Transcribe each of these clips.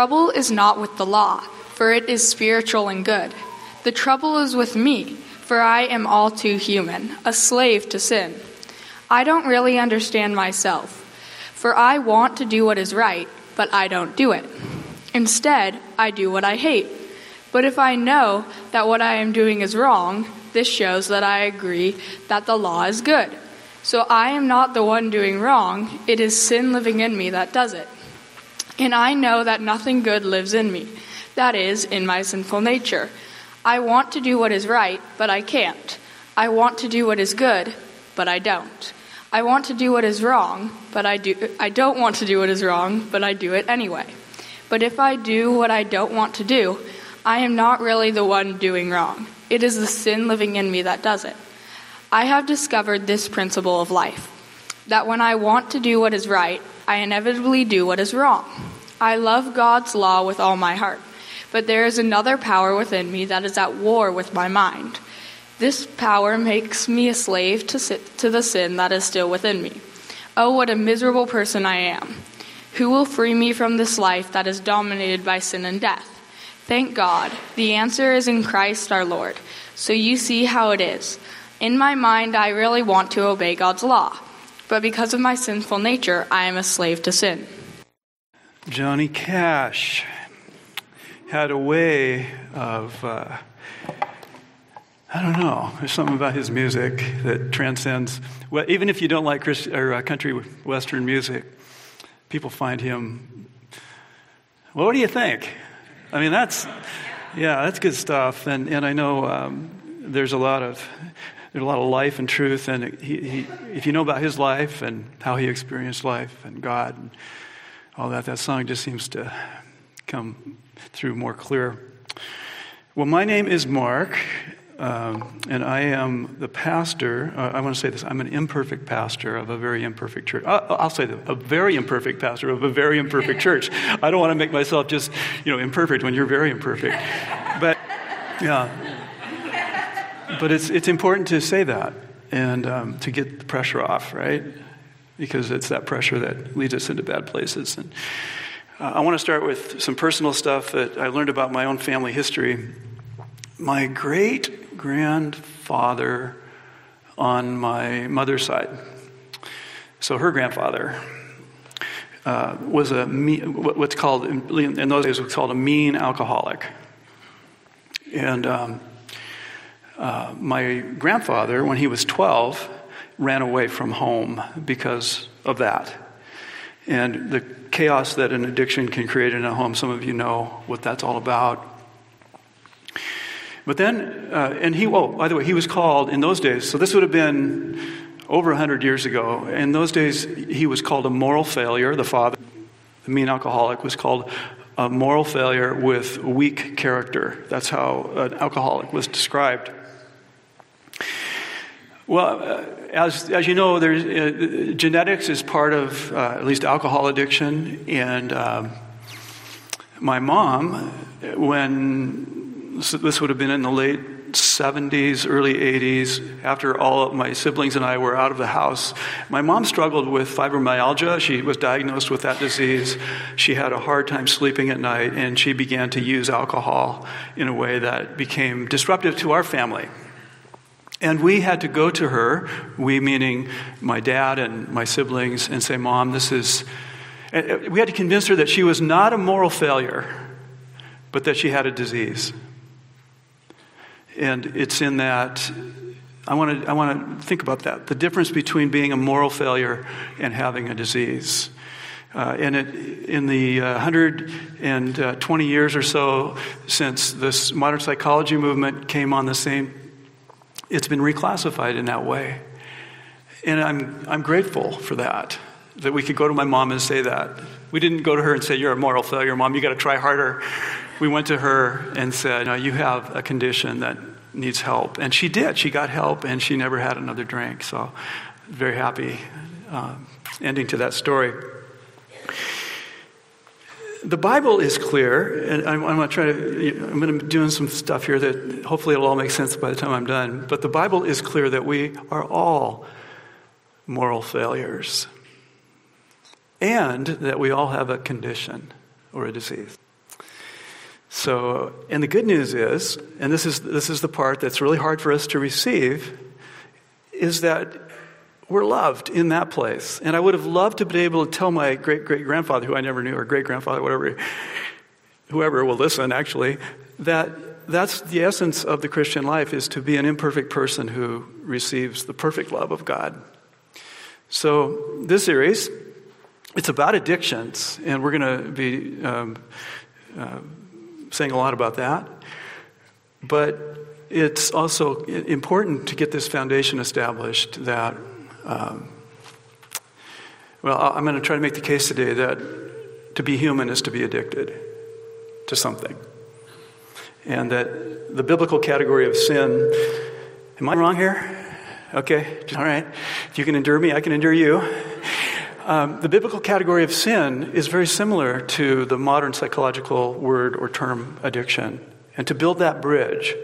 Trouble is not with the law, for it is spiritual and good. The trouble is with me, for I am all too human, a slave to sin. I don't really understand myself, for I want to do what is right, but I don't do it. Instead, I do what I hate. But if I know that what I am doing is wrong, this shows that I agree that the law is good. So I am not the one doing wrong, it is sin living in me that does it. And I know that nothing good lives in me, that is, in my sinful nature. I want to do what is right, but I can't. I want to do what is good, but I don't. I want to do what is wrong, but I do I don't want to do what is wrong, but I do it anyway. But if I do what I don't want to do, I am not really the one doing wrong. It is the sin living in me that does it. I have discovered this principle of life that when I want to do what is right, I inevitably do what is wrong. I love God's law with all my heart, but there is another power within me that is at war with my mind. This power makes me a slave to, to the sin that is still within me. Oh, what a miserable person I am. Who will free me from this life that is dominated by sin and death? Thank God. The answer is in Christ our Lord. So you see how it is. In my mind, I really want to obey God's law, but because of my sinful nature, I am a slave to sin. Johnny Cash had a way of, uh, I don't know, there's something about his music that transcends, well, even if you don't like Christ, or, uh, country western music, people find him, well, what do you think? I mean, that's, yeah, that's good stuff. And, and I know um, there's a lot of there's a lot of life and truth. And he, he, if you know about his life and how he experienced life and God and all that, that song just seems to come through more clear. Well, my name is Mark, um, and I am the pastor. Uh, I want to say this I'm an imperfect pastor of a very imperfect church. Uh, I'll say that a very imperfect pastor of a very imperfect church. I don't want to make myself just, you know, imperfect when you're very imperfect. But, yeah but it's, it's important to say that and um, to get the pressure off, right? Because it's that pressure that leads us into bad places. And uh, I want to start with some personal stuff that I learned about my own family history. My great grandfather on my mother's side, so her grandfather, uh, was a what's called in those days was called a mean alcoholic, and um, uh, my grandfather, when he was 12, ran away from home because of that. And the chaos that an addiction can create in a home, some of you know what that's all about. But then, uh, and he, oh, by the way, he was called in those days, so this would have been over 100 years ago. In those days, he was called a moral failure. The father, the mean alcoholic, was called a moral failure with weak character. That's how an alcoholic was described. Well, uh, as, as you know, there's, uh, genetics is part of uh, at least alcohol addiction. And um, my mom, when so this would have been in the late 70s, early 80s, after all of my siblings and I were out of the house, my mom struggled with fibromyalgia. She was diagnosed with that disease. She had a hard time sleeping at night, and she began to use alcohol in a way that became disruptive to our family. And we had to go to her, we meaning my dad and my siblings, and say, Mom, this is. We had to convince her that she was not a moral failure, but that she had a disease. And it's in that, I want to, I want to think about that the difference between being a moral failure and having a disease. Uh, and it, in the uh, 120 years or so since this modern psychology movement came on the scene, it's been reclassified in that way. And I'm, I'm grateful for that, that we could go to my mom and say that. We didn't go to her and say, You're a moral failure, mom, you got to try harder. We went to her and said, no, You have a condition that needs help. And she did. She got help and she never had another drink. So, very happy uh, ending to that story the Bible is clear, and I'm, I'm going to try to, I'm going to be doing some stuff here that hopefully it'll all make sense by the time I'm done. But the Bible is clear that we are all moral failures, and that we all have a condition or a disease. So, and the good news is, and this is, this is the part that's really hard for us to receive, is that we're loved in that place. And I would have loved to be able to tell my great great grandfather, who I never knew, or great grandfather, whatever, whoever will listen actually, that that's the essence of the Christian life is to be an imperfect person who receives the perfect love of God. So, this series, it's about addictions, and we're going to be um, uh, saying a lot about that. But it's also important to get this foundation established that, um, well, I'm going to try to make the case today that to be human is to be addicted to something. And that the biblical category of sin, am I wrong here? Okay, all right. If you can endure me, I can endure you. Um, the biblical category of sin is very similar to the modern psychological word or term addiction. And to build that bridge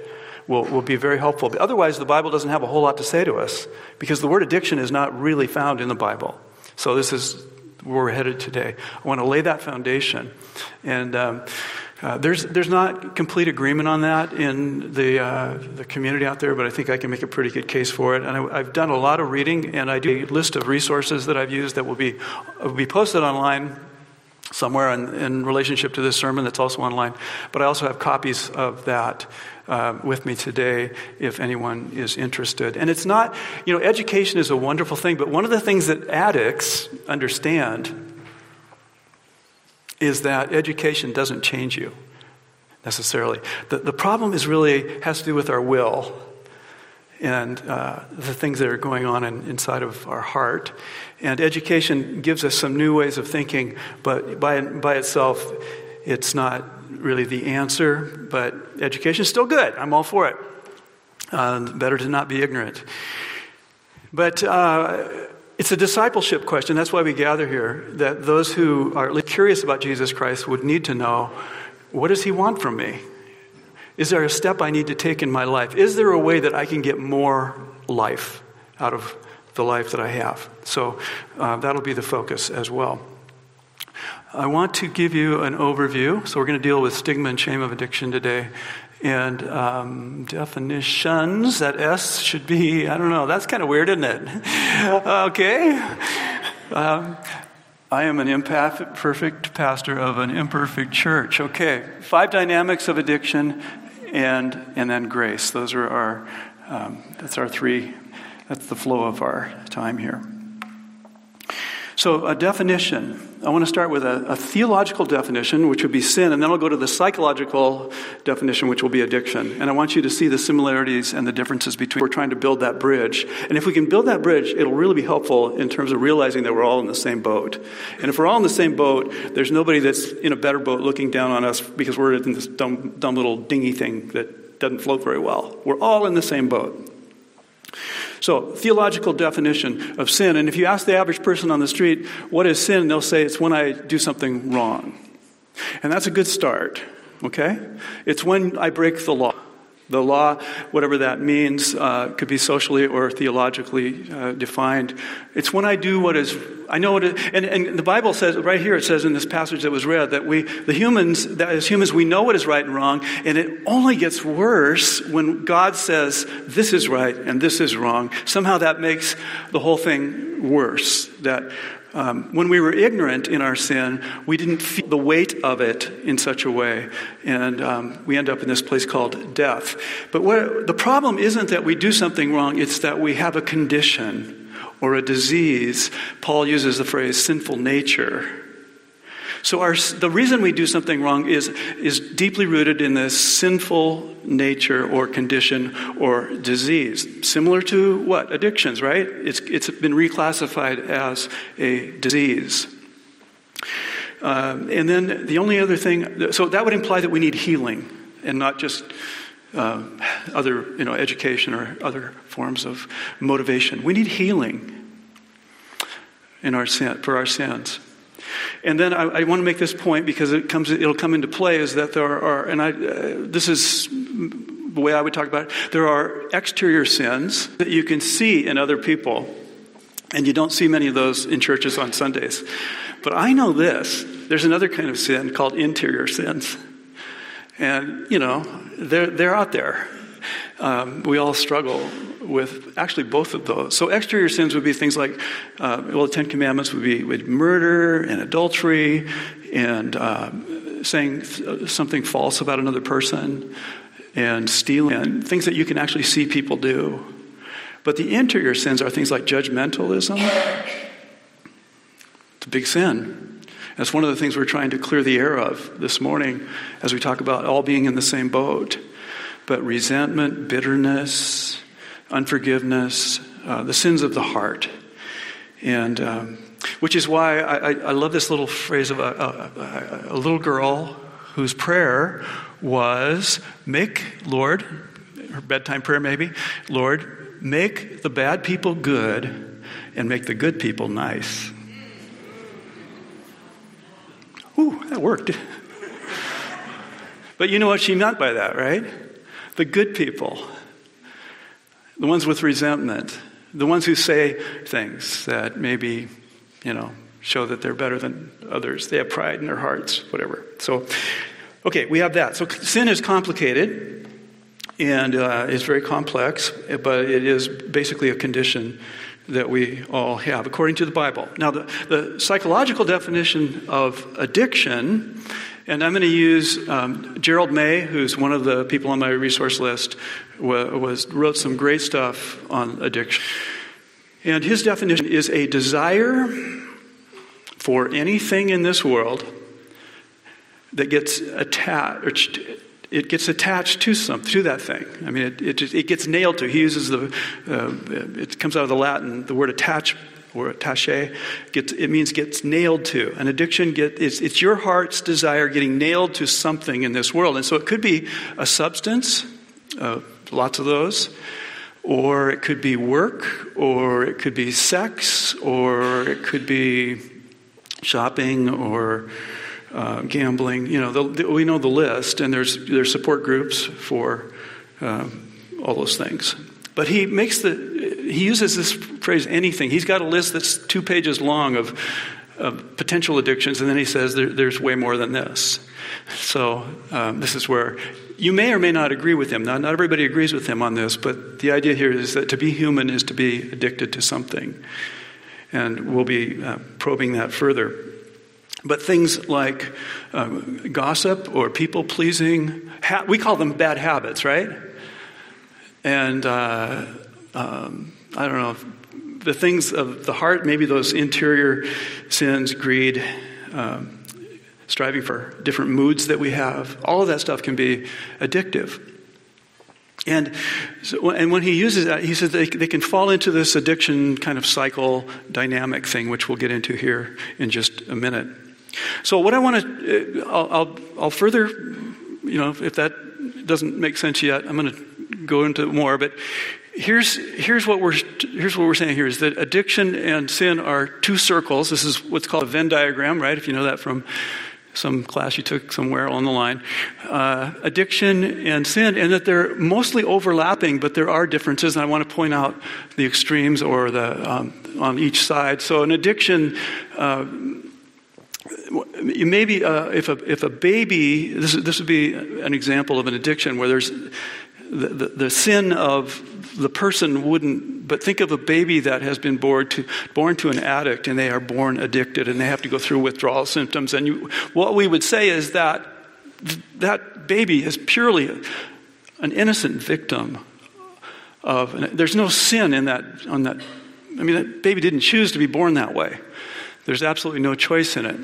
will, will be very helpful. But otherwise, the Bible doesn't have a whole lot to say to us because the word addiction is not really found in the Bible. So, this is where we're headed today. I want to lay that foundation. And um, uh, there's, there's not complete agreement on that in the, uh, the community out there, but I think I can make a pretty good case for it. And I, have done a lot of reading, and I do a list of resources that I've used that will be, will be posted online somewhere in, in relationship to this sermon that's also online. But I also have copies of that uh, with me today if anyone is interested. And it's not, you know, education is a wonderful thing, but one of the things that addicts understand is that education doesn't change you necessarily. The, the problem is really has to do with our will and uh, the things that are going on in, inside of our heart. And education gives us some new ways of thinking, but by, by itself, it's not really the answer. But education is still good. I'm all for it. Uh, better to not be ignorant. But uh, it's a discipleship question. That's why we gather here. That those who are curious about Jesus Christ would need to know what does he want from me? Is there a step I need to take in my life? Is there a way that I can get more life out of the life that I have? So uh, that'll be the focus as well. I want to give you an overview. So we're going to deal with stigma and shame of addiction today and um, definitions. That S should be, I don't know, that's kind of weird, isn't it? okay. Um, I am an imperfect pastor of an imperfect church. Okay, five dynamics of addiction and, and then grace. Those are our, um, that's our three, that's the flow of our time here. So, a definition. I want to start with a, a, theological definition, which would be sin, and then I'll go to the psychological definition, which will be addiction. And I want you to see the similarities and the differences between. We're trying to build that bridge. And if we can build that bridge, it'll really be helpful in terms of realizing that we're all in the same boat. And if we're all in the same boat, there's nobody that's in a better boat looking down on us because we're in this dumb, dumb little dinghy thing that doesn't float very well. We're all in the same boat. So, theological definition of sin. And if you ask the average person on the street, what is sin? They'll say it's when I do something wrong. And that's a good start, okay? It's when I break the law. The law, whatever that means, uh, could be socially or theologically uh, defined. It's when I do what is, I know what it, and, and the Bible says, right here, it says in this passage that was read, that we, the humans, that as humans, we know what is right and wrong, and it only gets worse when God says, this is right and this is wrong. Somehow that makes the whole thing worse. That um, when we were ignorant in our sin, we didn't feel the weight of it in such a way, and um, we end up in this place called death. But what, the problem isn't that we do something wrong, it's that we have a condition or a disease. Paul uses the phrase sinful nature so, our, the reason we do something wrong is, is deeply rooted in this sinful nature or condition or disease. Similar to what? Addictions, right? It's, it's been reclassified as a disease. Uh, and then the only other thing, so that would imply that we need healing and not just uh, other, you know, education or other forms of motivation. We need healing in our sin, for our sins. And then I, I, want to make this point because it comes, it'll come into play is that there are, and I, uh, this is the way I would talk about it, there are exterior sins that you can see in other people, and you don't see many of those in churches on Sundays. But I know this there's another kind of sin called interior sins. And, you know, they're, they're out there. Um, we all struggle with actually both of those. So exterior sins would be things like, uh, well, the Ten Commandments would be would murder and adultery and uh, saying something false about another person and stealing, and things that you can actually see people do. But the interior sins are things like judgmentalism. It's a big sin. That's one of the things we're trying to clear the air of this morning as we talk about all being in the same boat. But resentment, bitterness, unforgiveness, uh, the sins of the heart. And um, which is why I, I, love this little phrase of a, a, a little girl whose prayer was, Make, Lord, her bedtime prayer maybe, Lord, make the bad people good and make the good people nice. Ooh, that worked. but you know what she meant by that, right? The good people, the ones with resentment, the ones who say things that maybe, you know, show that they're better than others. They have pride in their hearts, whatever. So, okay, we have that. So, sin is complicated and uh, it's very complex, but it is basically a condition that we all have, according to the Bible. Now, the, the psychological definition of addiction, and I'm going to use um, Gerald May, who's one of the people on my resource list, was, wrote some great stuff on addiction. And his definition is a desire for anything in this world that gets attached it gets attached to something, to that thing. I mean, it, it, it gets nailed to. He uses the, uh, it comes out of the Latin, the word attach, or attache, gets, it means gets nailed to. An addiction, get, it's, it's your heart's desire getting nailed to something in this world. And so it could be a substance, uh, lots of those, or it could be work, or it could be sex, or it could be shopping, or uh, gambling. You know, the, the, we know the list, and there's there's support groups for uh, all those things. But he makes the he uses this phrase anything. He's got a list that's two pages long of, of potential addictions, and then he says there, there's way more than this. So um, this is where you may or may not agree with him. Not, not everybody agrees with him on this, but the idea here is that to be human is to be addicted to something. And we'll be uh, probing that further. But things like um, gossip or people pleasing, ha- we call them bad habits, right? And uh, um, I don't know, the things of the heart, maybe those interior sins, greed, um, striving for different moods that we have, all of that stuff can be addictive. And, so, and when he uses that, he says they, they can fall into this addiction kind of cycle dynamic thing, which we'll get into here in just a minute. So, what I want to, uh, I'll, I'll, I'll, further, you know, if that doesn't make sense yet, I'm going to go into more. But here's, here's, what we're, here's what we're saying here is that addiction and sin are two circles. This is what's called a Venn diagram, right? If you know that from some class you took somewhere on the line. Uh, addiction and sin, and that they're mostly overlapping, but there are differences, and I want to point out the extremes or the um, on each side. So, an addiction. Uh, maybe uh, if, a, if a baby, this, this would be an example of an addiction where there's the, the, the, sin of the person wouldn't, but think of a baby that has been born to, born to an addict and they are born addicted and they have to go through withdrawal symptoms. And you, what we would say is that that baby is purely an innocent victim of, there's no sin in that, on that, I mean, that baby didn't choose to be born that way. There's absolutely no choice in it.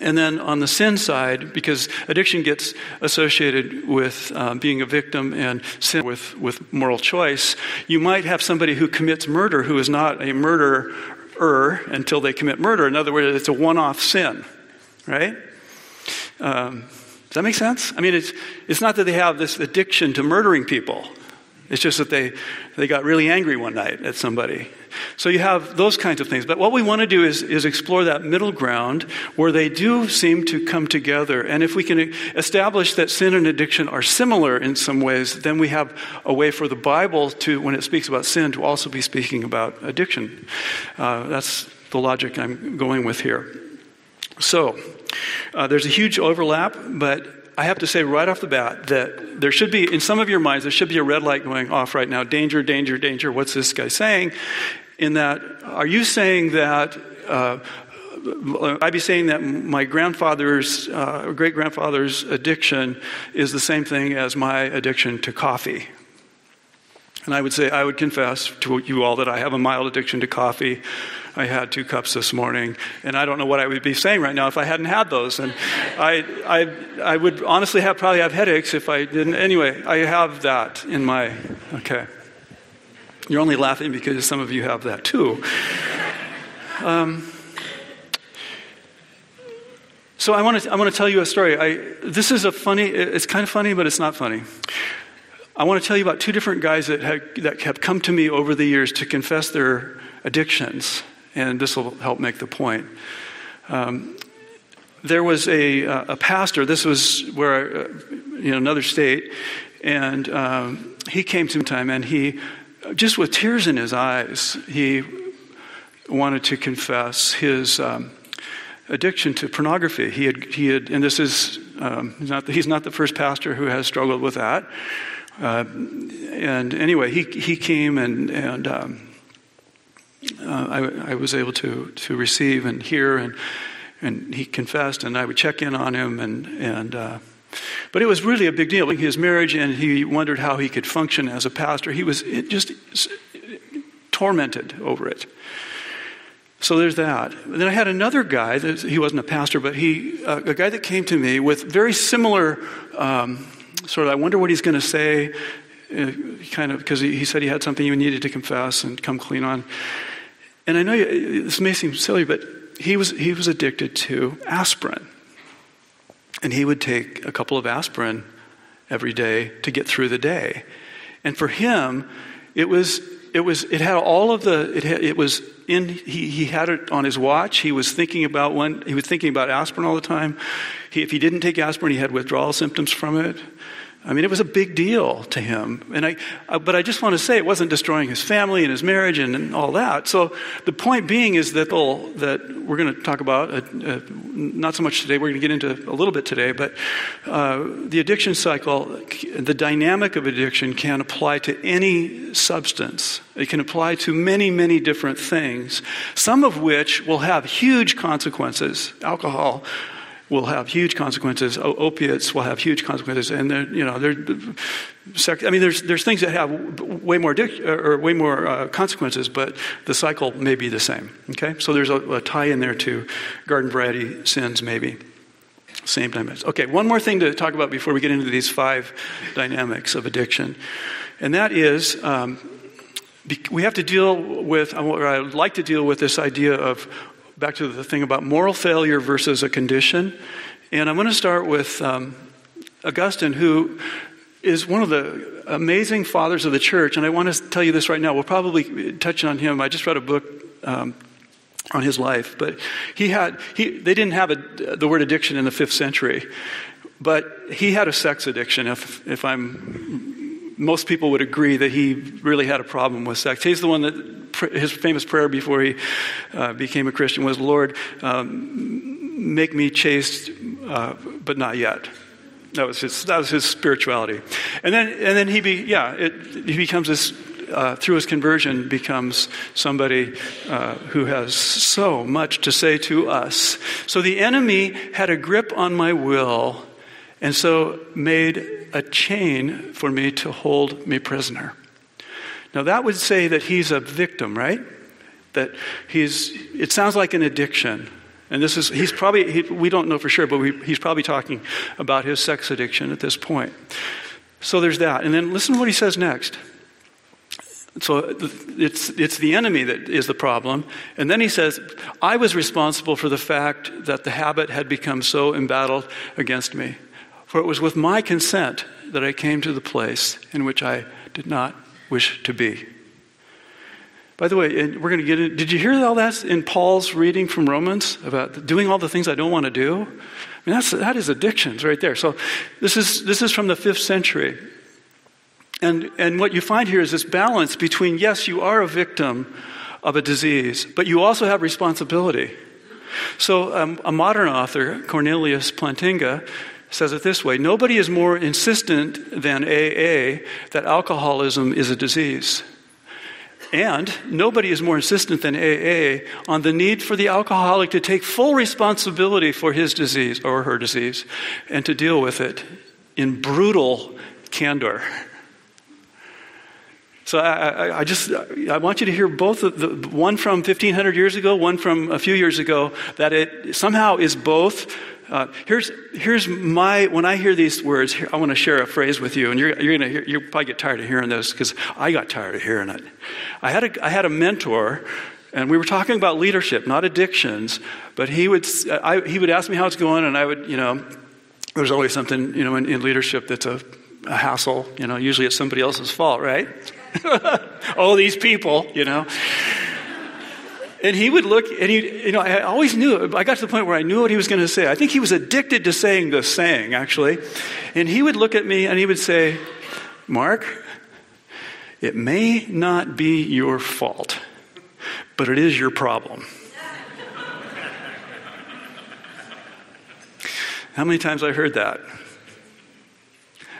And then on the sin side, because addiction gets associated with um, being a victim and sin with, with moral choice, you might have somebody who commits murder who is not a murderer until they commit murder. In other words, it's a one off sin, right? Um, does that make sense? I mean, it's, it's not that they have this addiction to murdering people. It's just that they, they got really angry one night at somebody. So you have those kinds of things. But what we want to do is, is explore that middle ground where they do seem to come together. And if we can establish that sin and addiction are similar in some ways, then we have a way for the Bible to, when it speaks about sin, to also be speaking about addiction. Uh, that's the logic I'm going with here. So, uh, there's a huge overlap, but I have to say right off the bat that there should be, in some of your minds, there should be a red light going off right now. Danger, danger, danger. What's this guy saying? In that, are you saying that uh, I'd be saying that my grandfather's, uh, great grandfather's addiction is the same thing as my addiction to coffee. And I would say, I would confess to you all that I have a mild addiction to coffee. I had two cups this morning, and I don't know what I would be saying right now if I hadn't had those. And I, I, I would honestly have probably have headaches if I didn't. Anyway, I have that in my. Okay. You're only laughing because some of you have that too. Um, so I want to I want to tell you a story. I, this is a funny. It's kind of funny, but it's not funny. I want to tell you about two different guys that had, that have come to me over the years to confess their addictions, and this will help make the point. Um, there was a, uh, a pastor. This was where uh, you know another state, and um, he came to me time, and he just with tears in his eyes, he wanted to confess his. Um, addiction to pornography. He had, he had and this is, um, he's, not the, he's not the first pastor who has struggled with that. Uh, and anyway, he, he came and, and um, uh, I, I, was able to, to receive and hear, and, and he confessed, and I would check in on him. And, and, uh, but it was really a big deal. His marriage, and he wondered how he could function as a pastor. He was just tormented over it. So there's that. Then I had another guy, that, he wasn't a pastor, but he, uh, a guy that came to me with very similar um, sort of, I wonder what he's going to say, uh, kind of, because he, he, said he had something he needed to confess and come clean on. And I know you, this may seem silly, but he was, he was addicted to aspirin. And he would take a couple of aspirin every day to get through the day. And for him, it was it was it had all of the it, had, it was in he, he had it on his watch he was thinking about when he was thinking about aspirin all the time he, if he didn't take aspirin he had withdrawal symptoms from it I mean, it was a big deal to him. And I, but I just want to say it wasn't destroying his family and his marriage and, and all that. So the point being is that, that we're going to talk about, uh, uh, not so much today, we're going to get into a little bit today, but uh, the addiction cycle, the dynamic of addiction can apply to any substance. It can apply to many, many different things, some of which will have huge consequences. Alcohol will have huge consequences. O- opiates will have huge consequences, and you know, they're, sec- I mean, there's there's things that have way more or way more uh, consequences, but the cycle may be the same. Okay, so there's a, a tie in there to garden variety sins, maybe. Same dynamics. Okay, one more thing to talk about before we get into these five dynamics of addiction, and that is. Um, we have to deal with, I would like to deal with this idea of back to the thing about moral failure versus a condition. And I'm going to start with um, Augustine, who is one of the amazing fathers of the church. And I want to tell you this right now. We'll probably touch on him. I just read a book. Um, on his life, but he had he, they didn't have a, the word addiction in the fifth century, but he had a sex addiction. If if I'm most people would agree that he really had a problem with sex. He's the one that his famous prayer before he uh, became a Christian was, Lord, um, make me chaste, uh, but not yet. That was his, that was his spirituality. And then, and then he, be, yeah, it, he becomes this, uh, through his conversion, becomes somebody uh, who has so much to say to us. So the enemy had a grip on my will and so made a chain for me to hold me prisoner. Now, that would say that he's a victim, right? That he's, it sounds like an addiction. And this is, he's probably, he, we don't know for sure, but we, he's probably talking about his sex addiction at this point. So there's that. And then listen to what he says next. So it's, it's the enemy that is the problem. And then he says, I was responsible for the fact that the habit had become so embattled against me. For it was with my consent that I came to the place in which I did not wish to be. By the way, we're going to get in. Did you hear all that in Paul's reading from Romans about doing all the things I don't want to do? I mean, that's, that is addictions right there. So this is, this is from the fifth century. And, and what you find here is this balance between, yes, you are a victim of a disease, but you also have responsibility. So um, a modern author, Cornelius Plantinga, says it this way Nobody is more insistent than AA that alcoholism is a disease. And nobody is more insistent than AA on the need for the alcoholic to take full responsibility for his disease or her disease and to deal with it in brutal candor. So I, I, I, just I want you to hear both the one from 1500 years ago, one from a few years ago, that it somehow is both. Uh, here's here's my when I hear these words, here, I want to share a phrase with you, and you're you're gonna you'll probably get tired of hearing this because I got tired of hearing it. I had a I had a mentor. And we were talking about leadership, not addictions. But he would, I, he would ask me how it's going, and I would, you know, there's always something, you know, in, in leadership that's a, a hassle. You know, usually it's somebody else's fault, right? oh, these people, you know. And he would look, and he, you know, I always knew, I got to the point where I knew what he was going to say. I think he was addicted to saying this saying, actually. And he would look at me and he would say, Mark, it may not be your fault, but it is your problem. How many times I heard that?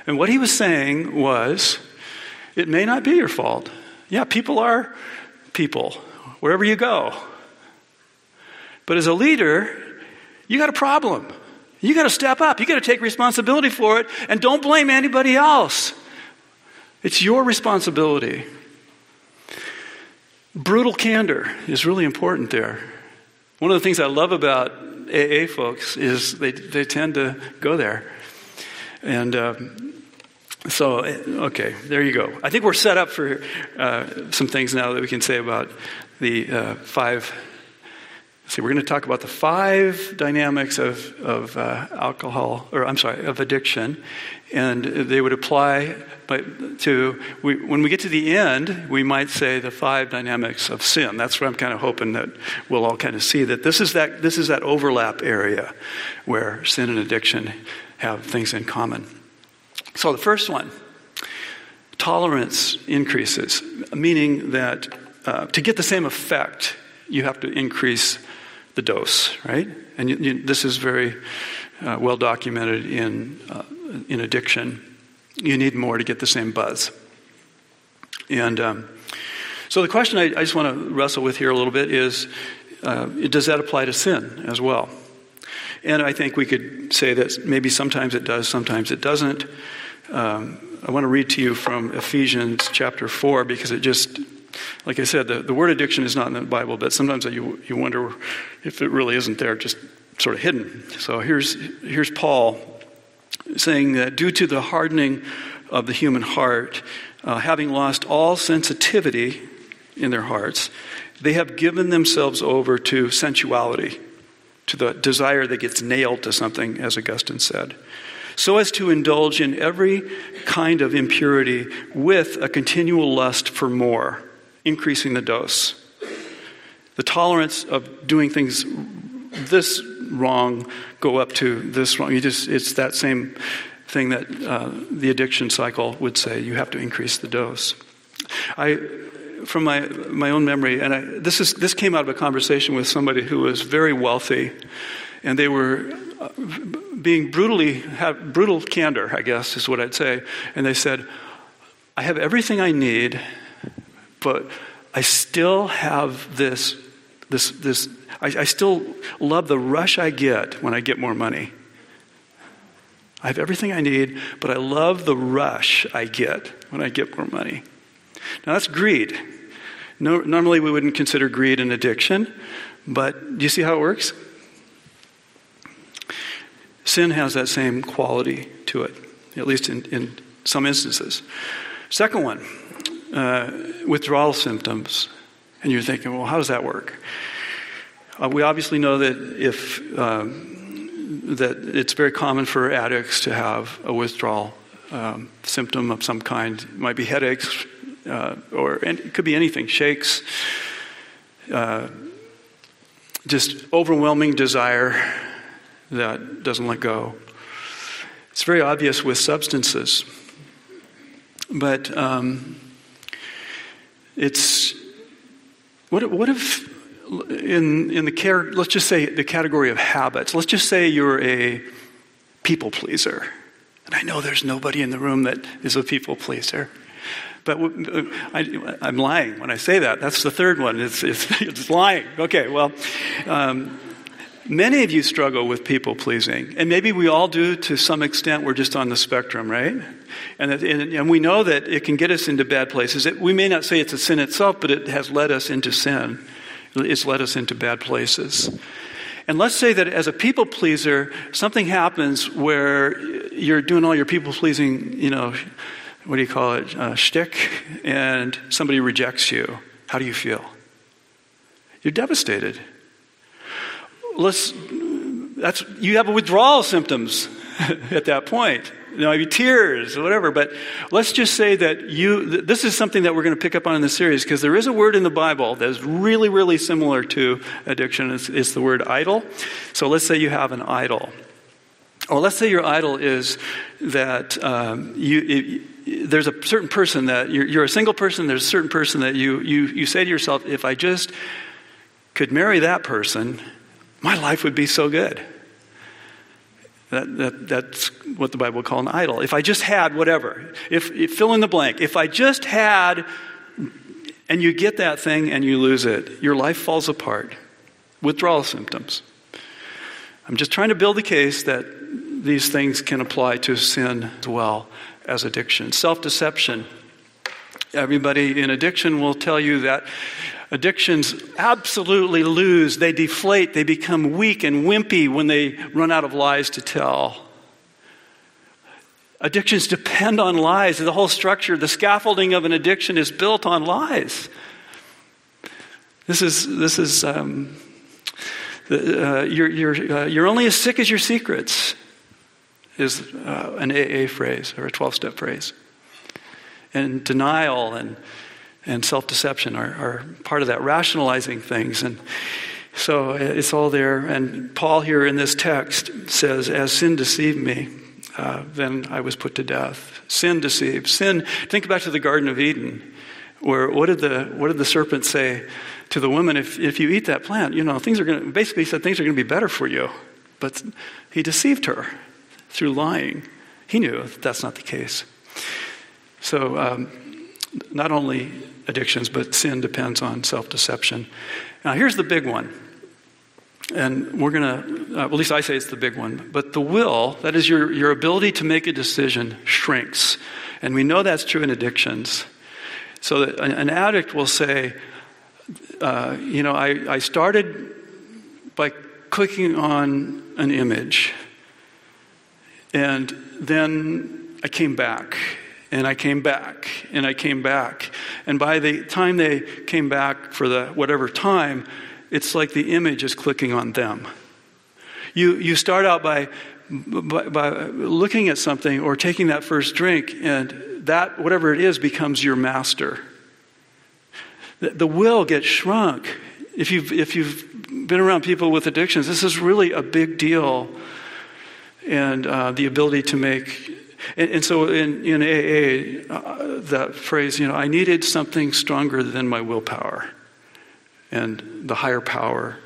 And what he was saying was, it may not be your fault. Yeah, people are people wherever you go. But as a leader, you got a problem. You got to step up. You got to take responsibility for it and don't blame anybody else. It's your responsibility. Brutal candor is really important there. One of the things I love about AA folks is they, they tend to go there. And um, so, okay, there you go. I think we're set up for uh, some things now that we can say about the uh, five. See, we're going to talk about the five dynamics of, of uh, alcohol, or I'm sorry, of addiction, and they would apply but to, we, when we get to the end, we might say the five dynamics of sin. That's what I'm kind of hoping that we'll all kind of see that this is that, this is that overlap area where sin and addiction have things in common. So the first one tolerance increases, meaning that uh, to get the same effect, you have to increase the dose, right? And you, you, this is very uh, well documented in, uh, in addiction. You need more to get the same buzz. And um, so the question I, I, just want to wrestle with here a little bit is uh, does that apply to sin as well? And I think we could say that maybe sometimes it does, sometimes it doesn't. Um, I want to read to you from Ephesians chapter 4 because it just, like I said, the, the word addiction is not in the Bible, but sometimes you, you wonder if it really isn't there, just sort of hidden. So here's, here's Paul saying that due to the hardening of the human heart, uh, having lost all sensitivity in their hearts, they have given themselves over to sensuality, to the desire that gets nailed to something, as Augustine said so as to indulge in every kind of impurity with a continual lust for more, increasing the dose. The tolerance of doing things this wrong go up to this wrong. You just, it's that same thing that uh, the addiction cycle would say. You have to increase the dose. I, from my, my own memory, and I, this, is, this came out of a conversation with somebody who was very wealthy, and they were uh, being brutally, have brutal candor, I guess is what I'd say. And they said, I have everything I need, but I still have this, this, this I, I still love the rush I get when I get more money. I have everything I need, but I love the rush I get when I get more money. Now that's greed. No, normally we wouldn't consider greed an addiction, but do you see how it works? Sin has that same quality to it, at least in, in some instances. Second one, uh, withdrawal symptoms. And you're thinking, well, how does that work? Uh, we obviously know that if um, that it's very common for addicts to have a withdrawal um, symptom of some kind. It might be headaches, uh, or it could be anything, shakes, uh, just overwhelming desire that doesn't let go. It's very obvious with substances, but um, it's what, what if in in the care let's just say the category of habits let's just say you're a people pleaser. And I know there's nobody in the room that is a people pleaser. But I, am lying when I say that. That's the third one. It's, it's, it's lying. Okay, well, um, many of you struggle with people pleasing. And maybe we all do to some extent. We're just on the spectrum, right? And, and, and we know that it can get us into bad places. It, we may not say it's a sin itself, but it has led us into sin. It's led us into bad places. And let's say that as a people pleaser, something happens where you're doing all your people pleasing, you know, what do you call it, uh, shtick, and somebody rejects you. How do you feel? You're devastated. Let's, that's, you have withdrawal symptoms at that point you know, maybe tears or whatever. But let's just say that you, this is something that we're going to pick up on in the series because there is a word in the Bible that is really, really similar to addiction. It's, it's the word idol. So let's say you have an idol. Or let's say your idol is that um, you, it, there's a certain person that you're, you're, a single person, there's a certain person that you, you, you say to yourself, if I just could marry that person, my life would be so good. That, that, that's what the Bible would call an idol. If I just had whatever, if, if fill in the blank, if I just had, and you get that thing and you lose it, your life falls apart. Withdrawal symptoms. I'm just trying to build a case that these things can apply to sin as well as addiction. Self deception. Everybody in addiction will tell you that Addictions absolutely lose, they deflate, they become weak and wimpy when they run out of lies to tell. Addictions depend on lies. The whole structure, the scaffolding of an addiction is built on lies. This is, this is um, uh, you're, you're, uh, you're only as sick as your secrets, is uh, an AA phrase or a 12 step phrase. And denial and and self deception are, are part of that, rationalizing things. And so it's all there. And Paul here in this text says, As sin deceived me, uh, then I was put to death. Sin deceived. Sin, think back to the Garden of Eden, where what did the, what did the serpent say to the woman? If, if you eat that plant, you know, things are going to, basically, he said things are going to be better for you. But he deceived her through lying. He knew that that's not the case. So, um, not only addictions, but sin depends on self deception. Now, here's the big one. And we're going to, uh, at least I say it's the big one. But the will, that is your, your ability to make a decision, shrinks. And we know that's true in addictions. So an, an addict will say, uh, you know, I, I started by clicking on an image. And then I came back and I came back, and I came back. And by the time they came back for the whatever time, it's like the image is clicking on them. You, you start out by, by, by looking at something or taking that first drink, and that, whatever it is, becomes your master. The, the will gets shrunk. If you've, if you've been around people with addictions, this is really a big deal. And uh, the ability to make and, and so in, in AA, uh, that phrase, you know, I needed something stronger than my willpower. And the higher power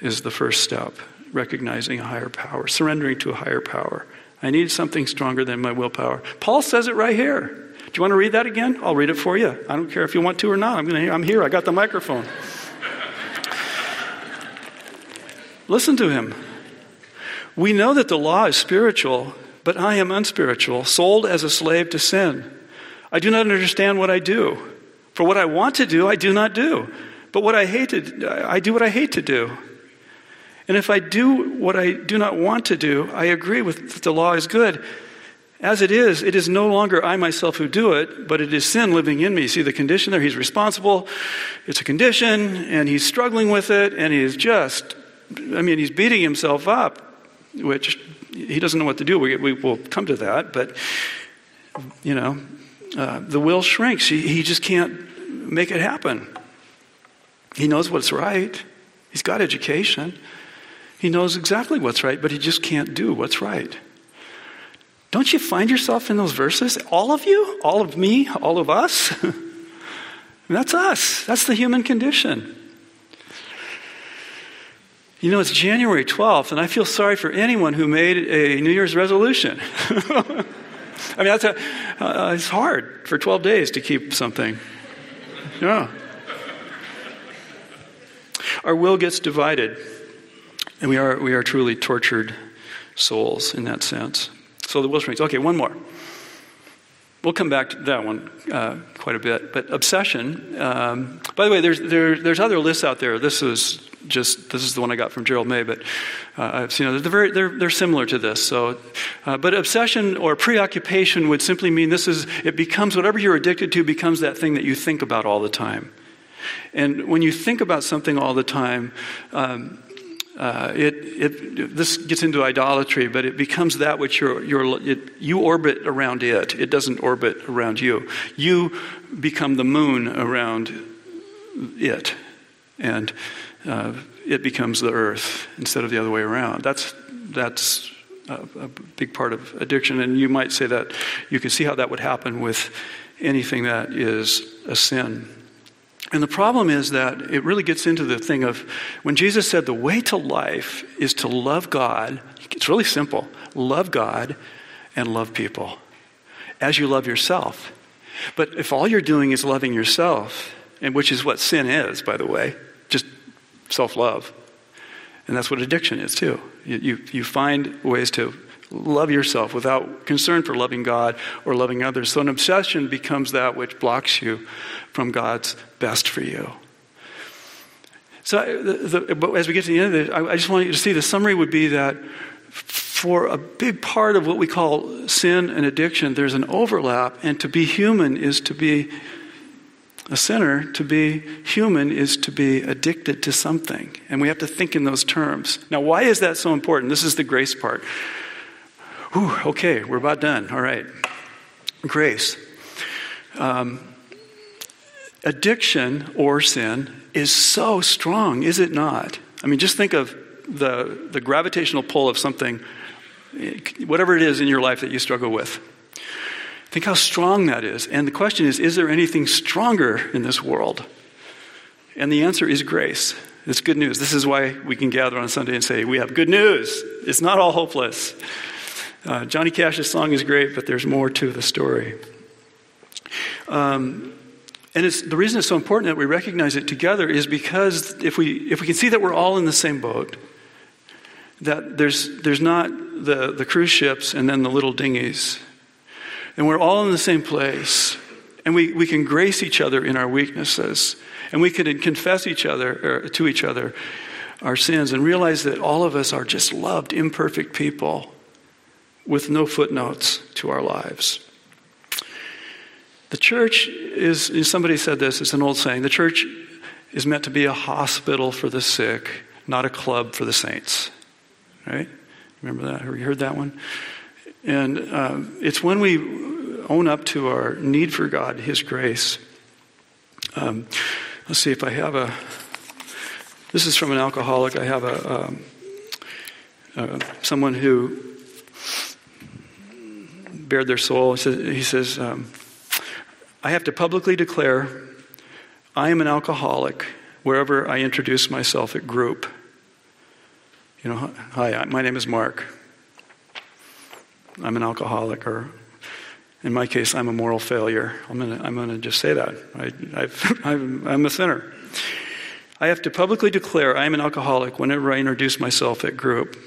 is the first step, recognizing a higher power, surrendering to a higher power. I need something stronger than my willpower. Paul says it right here. Do you want to read that again? I'll read it for you. I don't care if you want to or not. I'm, gonna, I'm here. I got the microphone. Listen to him. We know that the law is spiritual, but I am unspiritual, sold as a slave to sin. I do not understand what I do. For what I want to do, I do not do. But what I hate to, I do what I hate to do. And if I do what I do not want to do, I agree with that the law is good. As it is, it is no longer I myself who do it, but it is sin living in me. See the condition there? He's responsible. It's a condition, and he's struggling with it, and he's just, I mean, he's beating himself up, which he doesn't know what to do. We, we will come to that, but you know, uh, the will shrinks. He, he just can't make it happen. He knows what's right. He's got education. He knows exactly what's right, but he just can't do what's right. Don't you find yourself in those verses? All of you? All of me? All of us? that's us. That's the human condition. You know, it's January 12th, and I feel sorry for anyone who made a New Year's resolution. I mean, that's a, uh, it's hard for 12 days to keep something. Yeah. Our will gets divided, and we are, we are truly tortured souls in that sense. So the will strings. Okay, one more. We'll come back to that one uh, quite a bit. But obsession, um, by the way, there's, there, there's other lists out there. This is just, this is the one I got from Gerald May, but uh, I've seen others. They're, very, they're, they're similar to this. So, uh, but obsession or preoccupation would simply mean this is, it becomes, whatever you're addicted to becomes that thing that you think about all the time. And when you think about something all the time, um, uh, it, it, this gets into idolatry, but it becomes that which you're, you're it, you orbit around it. It doesn't orbit around you. You become the moon around it, and uh, it becomes the earth instead of the other way around. That's, that's a, a big part of addiction, and you might say that you can see how that would happen with anything that is a sin. And the problem is that it really gets into the thing of when Jesus said the way to life is to love God, it's really simple love God and love people as you love yourself. But if all you're doing is loving yourself, and which is what sin is, by the way, self love, and that's what addiction is too. You, you, you find ways to love yourself without concern for loving God or loving others. So an obsession becomes that which blocks you from God's best for you. So, the, the, but as we get to the end of it, I, I just want you to see the summary would be that for a big part of what we call sin and addiction, there's an overlap, and to be human is to be a sinner. To be human is to be addicted to something. And we have to think in those terms. Now, why is that so important? This is the grace part. Whew, okay, we're about done. All right. Grace. Um, addiction or sin is so strong, is it not? I mean, just think of the, the gravitational pull of something, whatever it is in your life that you struggle with. Think how strong that is. And the question is is there anything stronger in this world? And the answer is grace. It's good news. This is why we can gather on Sunday and say, We have good news. It's not all hopeless. Uh, Johnny Cash's song is great, but there's more to the story. Um, and the reason it's so important that we recognize it together is because if we, if we can see that we're all in the same boat, that there's, there's not the, the cruise ships and then the little dinghies, and we're all in the same place, and we, we can grace each other in our weaknesses, and we can confess each other to each other our sins and realize that all of us are just loved, imperfect people with no footnotes to our lives. The church is, somebody said this, it's an old saying, the church is meant to be a hospital for the sick, not a club for the saints. Right? Remember that? Have you heard that one? And uh, it's when we own up to our need for God, His grace. Um, let's see if I have a. This is from an alcoholic. I have a um, uh, someone who bared their soul. He says, um, I have to publicly declare I am an alcoholic wherever I introduce myself at group. You know, hi, my name is Mark. I'm an alcoholic, or in my case, I'm a moral failure. I'm going to I'm gonna just say that. I, am a sinner. I have to publicly declare I am an alcoholic whenever I introduce myself at group.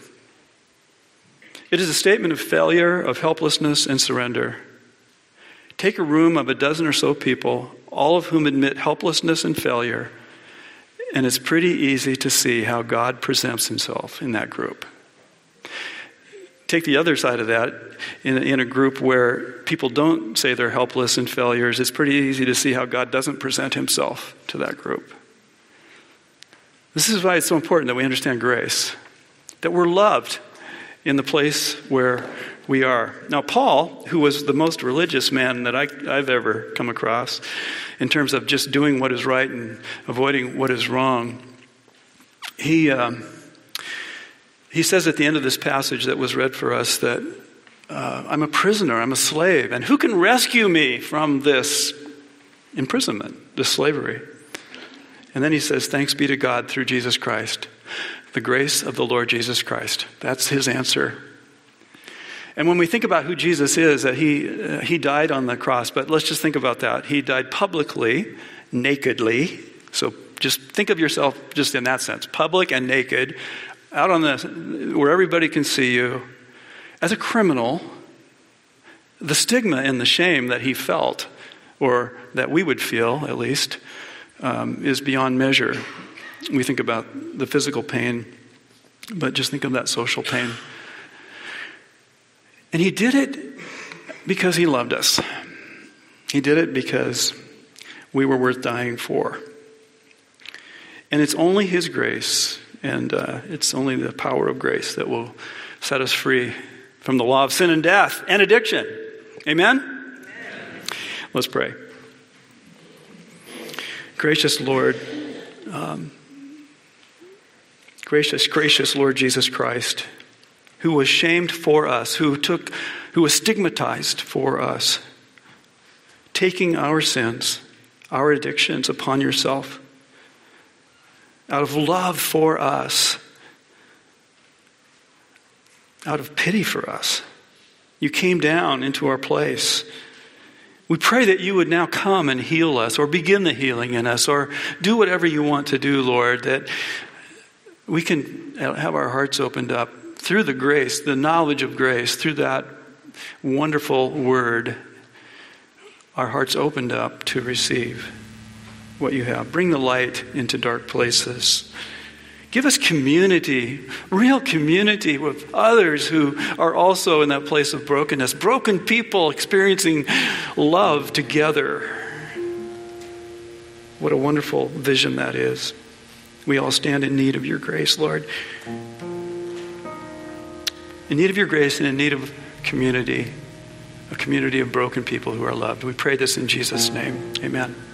It is a statement of failure, of helplessness, and surrender. Take a room of a dozen or so people, all of whom admit helplessness and failure, and it's pretty easy to see how God presents himself in that group. Take the other side of that, in a, in a group where people don't say they're helpless and failures, it's pretty easy to see how God doesn't present himself to that group. This is why it's so important that we understand grace, that we're loved in the place where we are. Now, Paul, who was the most religious man that I, have ever come across in terms of just doing what is right and avoiding what is wrong, he, um, he says at the end of this passage that was read for us that uh, I'm a prisoner, I'm a slave, and who can rescue me from this imprisonment, this slavery? And then he says, Thanks be to God through Jesus Christ. The grace of the Lord Jesus Christ. That's his answer. And when we think about who Jesus is, that he, uh, he died on the cross, but let's just think about that. He died publicly, nakedly. So just think of yourself just in that sense public and naked, out on the, where everybody can see you. As a criminal, the stigma and the shame that he felt, or that we would feel at least, um, is beyond measure. We think about the physical pain, but just think of that social pain. And he did it because he loved us. He did it because we were worth dying for. And it's only his grace and uh, it's only the power of grace that will set us free from the law of sin and death and addiction. Amen? Amen. Let's pray. Gracious Lord, um, gracious, gracious Lord Jesus Christ who was shamed for us, who took who was stigmatized for us, taking our sins, our addictions upon yourself out of love for us, out of pity for us. You came down into our place. We pray that you would now come and heal us or begin the healing in us or do whatever you want to do, Lord, that we can have our hearts opened up through the grace, the knowledge of grace, through that wonderful word, our hearts opened up to receive what you have. Bring the light into dark places. Give us community, real community with others who are also in that place of brokenness. Broken people experiencing love together. What a wonderful vision that is. We all stand in need of your grace, Lord in need of your grace and in need of community, a community of broken people who are loved. We pray this in Jesus' name. Amen.